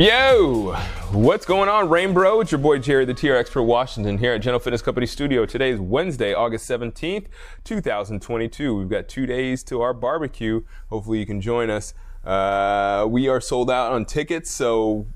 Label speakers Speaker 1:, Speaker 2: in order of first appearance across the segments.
Speaker 1: Yo, what's going on, Rainbow? It's your boy Jerry, the TRX Expert Washington, here at General Fitness Company Studio. Today is Wednesday, August 17th, 2022. We've got two days to our barbecue. Hopefully, you can join us. Uh, we are sold out on tickets, so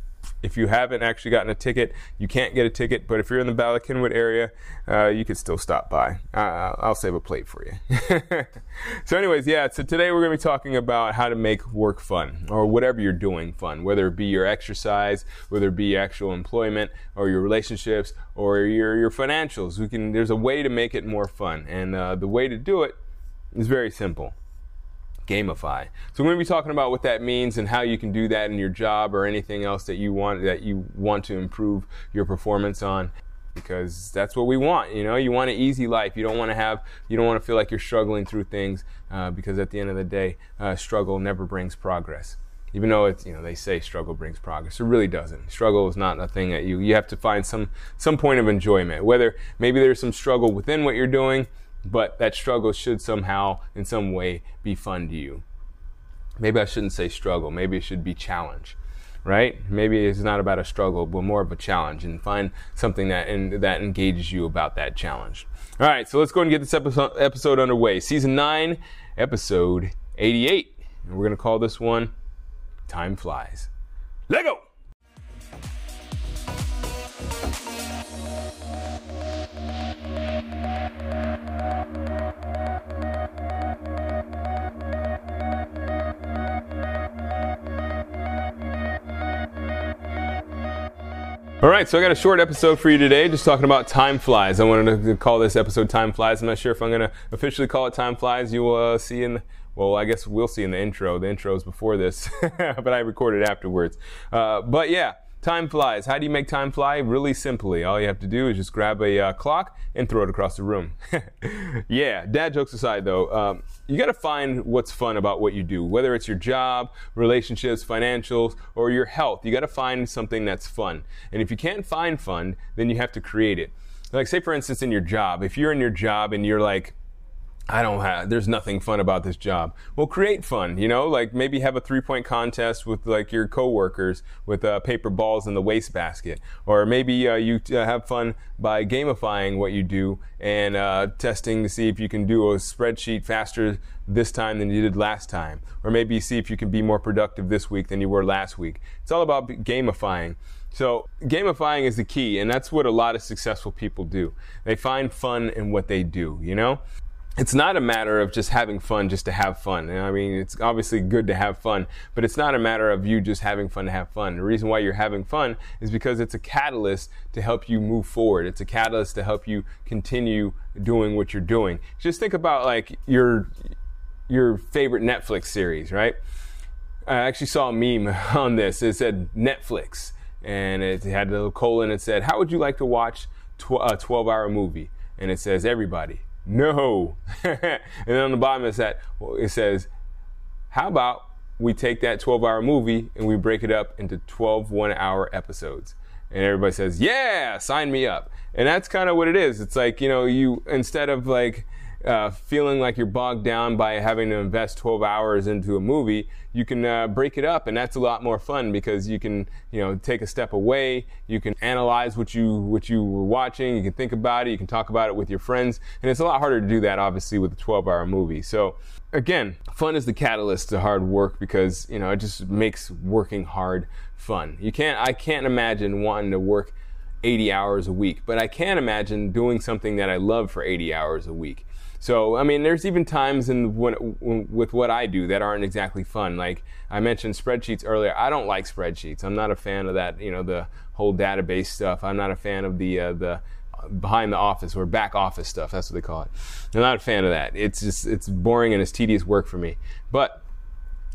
Speaker 1: if you haven't actually gotten a ticket, you can't get a ticket. But if you're in the Bala Cynwyd area, uh, you can still stop by. Uh, I'll save a plate for you. so, anyways, yeah. So today we're going to be talking about how to make work fun, or whatever you're doing fun, whether it be your exercise, whether it be actual employment, or your relationships, or your your financials. We can. There's a way to make it more fun, and uh, the way to do it is very simple gamify. So we're going to be talking about what that means and how you can do that in your job or anything else that you want that you want to improve your performance on because that's what we want you know? You want an easy life. You don't want to have you don't want to feel like you're struggling through things uh, because at the end of the day uh, struggle never brings progress. Even though it's you know they say struggle brings progress it really doesn't. Struggle is not a thing that you you have to find some some point of enjoyment. Whether maybe there's some struggle within what you're doing but that struggle should somehow, in some way, be fun to you. Maybe I shouldn't say struggle, maybe it should be challenge, right? Maybe it's not about a struggle, but more of a challenge, and find something that and that engages you about that challenge. All right, so let's go and get this episode, episode underway. Season 9, episode 88. And we're to call this one Time Flies. Let All right, so I got a short episode for you today, just talking about time flies. I wanted to call this episode "Time Flies." I'm not sure if I'm going to officially call it "Time Flies." You will uh, see in, well, I guess we'll see in the intro. The intro is before this, but I recorded afterwards. Uh, but yeah, time flies. How do you make time fly? Really simply, all you have to do is just grab a uh, clock and throw it across the room. yeah, dad jokes aside, though, um, you got to find what's fun about what you do, whether it's your job, relationships, financials, or your health. You got to find something that's fun. And if you can't find fun, then you have to create it. Like, say, for instance, in your job, if you're in your job and you're like, I don't have, there's nothing fun about this job. Well, create fun, you know, like maybe have a three point contest with like your coworkers with uh, paper balls in the wastebasket. Or maybe uh, you uh, have fun by gamifying what you do and uh, testing to see if you can do a spreadsheet faster this time than you did last time. Or maybe see if you can be more productive this week than you were last week. It's all about gamifying. So gamifying is the key, and that's what a lot of successful people do. They find fun in what they do, you know? It's not a matter of just having fun just to have fun. I mean, it's obviously good to have fun, but it's not a matter of you just having fun to have fun. The reason why you're having fun is because it's a catalyst to help you move forward. It's a catalyst to help you continue doing what you're doing. Just think about like your your favorite Netflix series, right? I actually saw a meme on this. It said Netflix, and it had a little colon. It said, "How would you like to watch tw- uh, a 12-hour movie?" And it says, "Everybody." No. and then on the bottom it says, it says, how about we take that 12 hour movie and we break it up into 12 one hour episodes? And everybody says, yeah, sign me up. And that's kind of what it is. It's like, you know, you, instead of like, uh, feeling like you're bogged down by having to invest 12 hours into a movie, you can uh, break it up, and that's a lot more fun because you can, you know, take a step away. You can analyze what you what you were watching. You can think about it. You can talk about it with your friends, and it's a lot harder to do that, obviously, with a 12-hour movie. So, again, fun is the catalyst to hard work because you know it just makes working hard fun. You can't. I can't imagine wanting to work 80 hours a week, but I can't imagine doing something that I love for 80 hours a week. So, I mean, there's even times in when, with what I do that aren't exactly fun. Like I mentioned spreadsheets earlier. I don't like spreadsheets. I'm not a fan of that, you know, the whole database stuff. I'm not a fan of the uh, the behind the office or back office stuff. That's what they call it. I'm not a fan of that. It's just it's boring and it's tedious work for me. But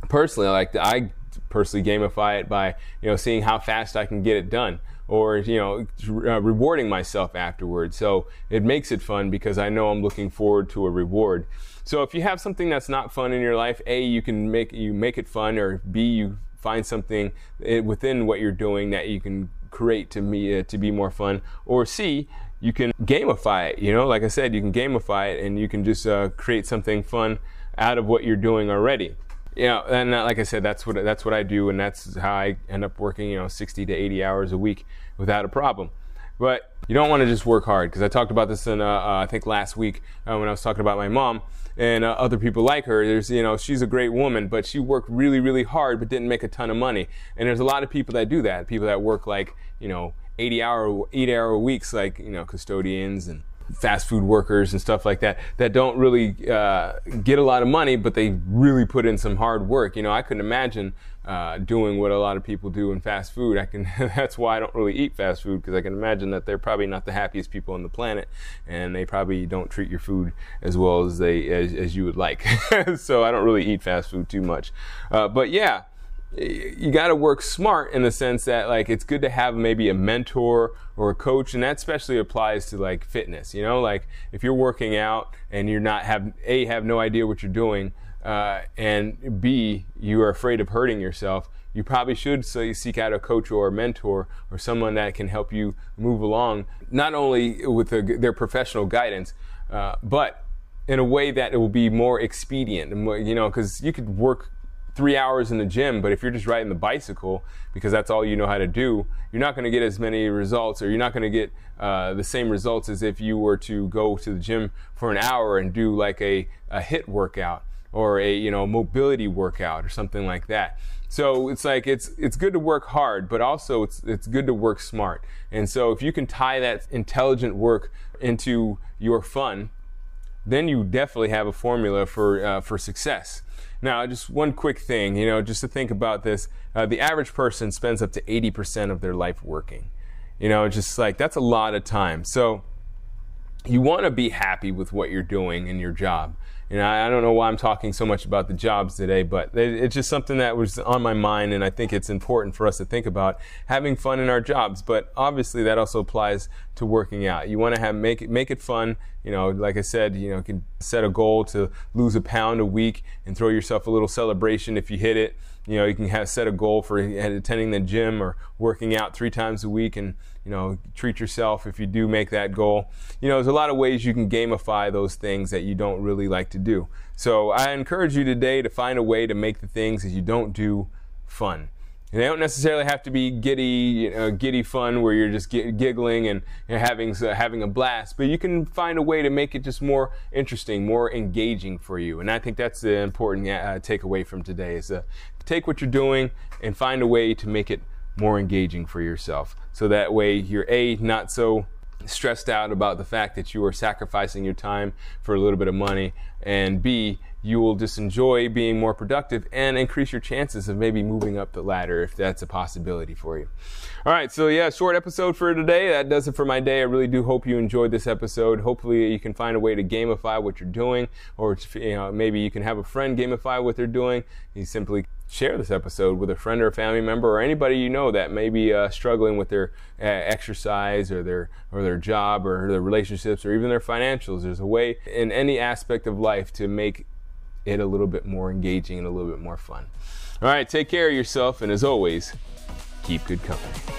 Speaker 1: personally, I like I personally gamify it by you know seeing how fast I can get it done or you know uh, rewarding myself afterwards. So it makes it fun because i know i'm looking forward to a reward. So if you have something that's not fun in your life a you can make you make it fun or b you find something eh, within what you're doing that you can create to me uh, to be more fun. Or c you can gamify it. You know like i said you can gamify it and you can just uh, create something fun out of what you're doing already you know, and uh, like I said, that's what that's what I do, and that's how I end up working, you know, 60 to 80 hours a week without a problem. But you don't want to just work hard because I talked about this in uh, uh, I think last week uh, when I was talking about my mom and uh, other people like her. There's you know she's a great woman, but she worked really really hard but didn't make a ton of money. And there's a lot of people that do that. People that work like you know 80 hour 8 hour weeks like you know custodians and fast food workers and stuff like that that don't really uh, get a lot of money, but they really put in some hard work. You know, I couldn't imagine uh, doing what a lot of people do in fast food. I can. that's why I don't really eat fast food because I can imagine that they're probably not the happiest people on the planet, and they probably don't treat your food as well as they as, as you would like. so I don't really eat fast food too much. Uh, but yeah you got to work smart in the sense that like it's good to have maybe a mentor or a coach and that especially applies to like fitness you know? Like if you're working out and you're not have a have no idea what you're doing uh, and b you are afraid of hurting yourself you probably should so you seek out a coach or a mentor or someone that can help you move along not only with the, their professional guidance uh, but in a way that it will be more expedient you know because you could work three hours in the gym, but if you're just riding the bicycle because that's all you know how to do, you're not going to get as many results, or you're not going to get uh, the same results as if you were to go to the gym for an hour and do like a, a HIIT workout or a you know mobility workout or something like that. So it's like it's it's good to work hard, but also it's it's good to work smart. And so if you can tie that intelligent work into your fun, then you definitely have a formula for uh, for success. Now, just one quick thing, you know, just to think about this. Uh, the average person spends up to 80% of their life working. You know, just like that's a lot of time. So you want to be happy with what you're doing in your job. And I, I don't know why I'm talking so much about the jobs today, but it, it's just something that was on my mind, and I think it's important for us to think about having fun in our jobs. But obviously, that also applies to working out. You want to have make it make it fun. You know, like I said, you know, you can set a goal to lose a pound a week and throw yourself a little celebration if you hit it. You know, you can have set a goal for attending the gym or working out three times a week and you know, treat yourself if you do make that goal. You know, there's a lot of ways you can gamify those things that you don't really like to do. So I encourage you today to find a way to make the things that you don't do fun. They don't necessarily have to be giddy, you know, giddy fun where you're just giggling and you know, having uh, having a blast. But you can find a way to make it just more interesting, more engaging for you. And I think that's the important uh, takeaway from today: is uh, take what you're doing and find a way to make it more engaging for yourself. So that way you're A, not so stressed out about the fact that you are sacrificing your time for a little bit of money, and B, you will just enjoy being more productive and increase your chances of maybe moving up the ladder if that's a possibility for you. All right, so yeah, short episode for today. That does it for my day. I really do hope you enjoyed this episode. Hopefully, you can find a way to gamify what you're doing, or you know, maybe you can have a friend gamify what they're doing. You simply share this episode with a friend or a family member or anybody you know that may be uh, struggling with their uh, exercise or their or their job or their relationships or even their financials. There's a way in any aspect of life to make it a little bit more engaging and a little bit more fun. All right, take care of yourself, and as always, keep good company.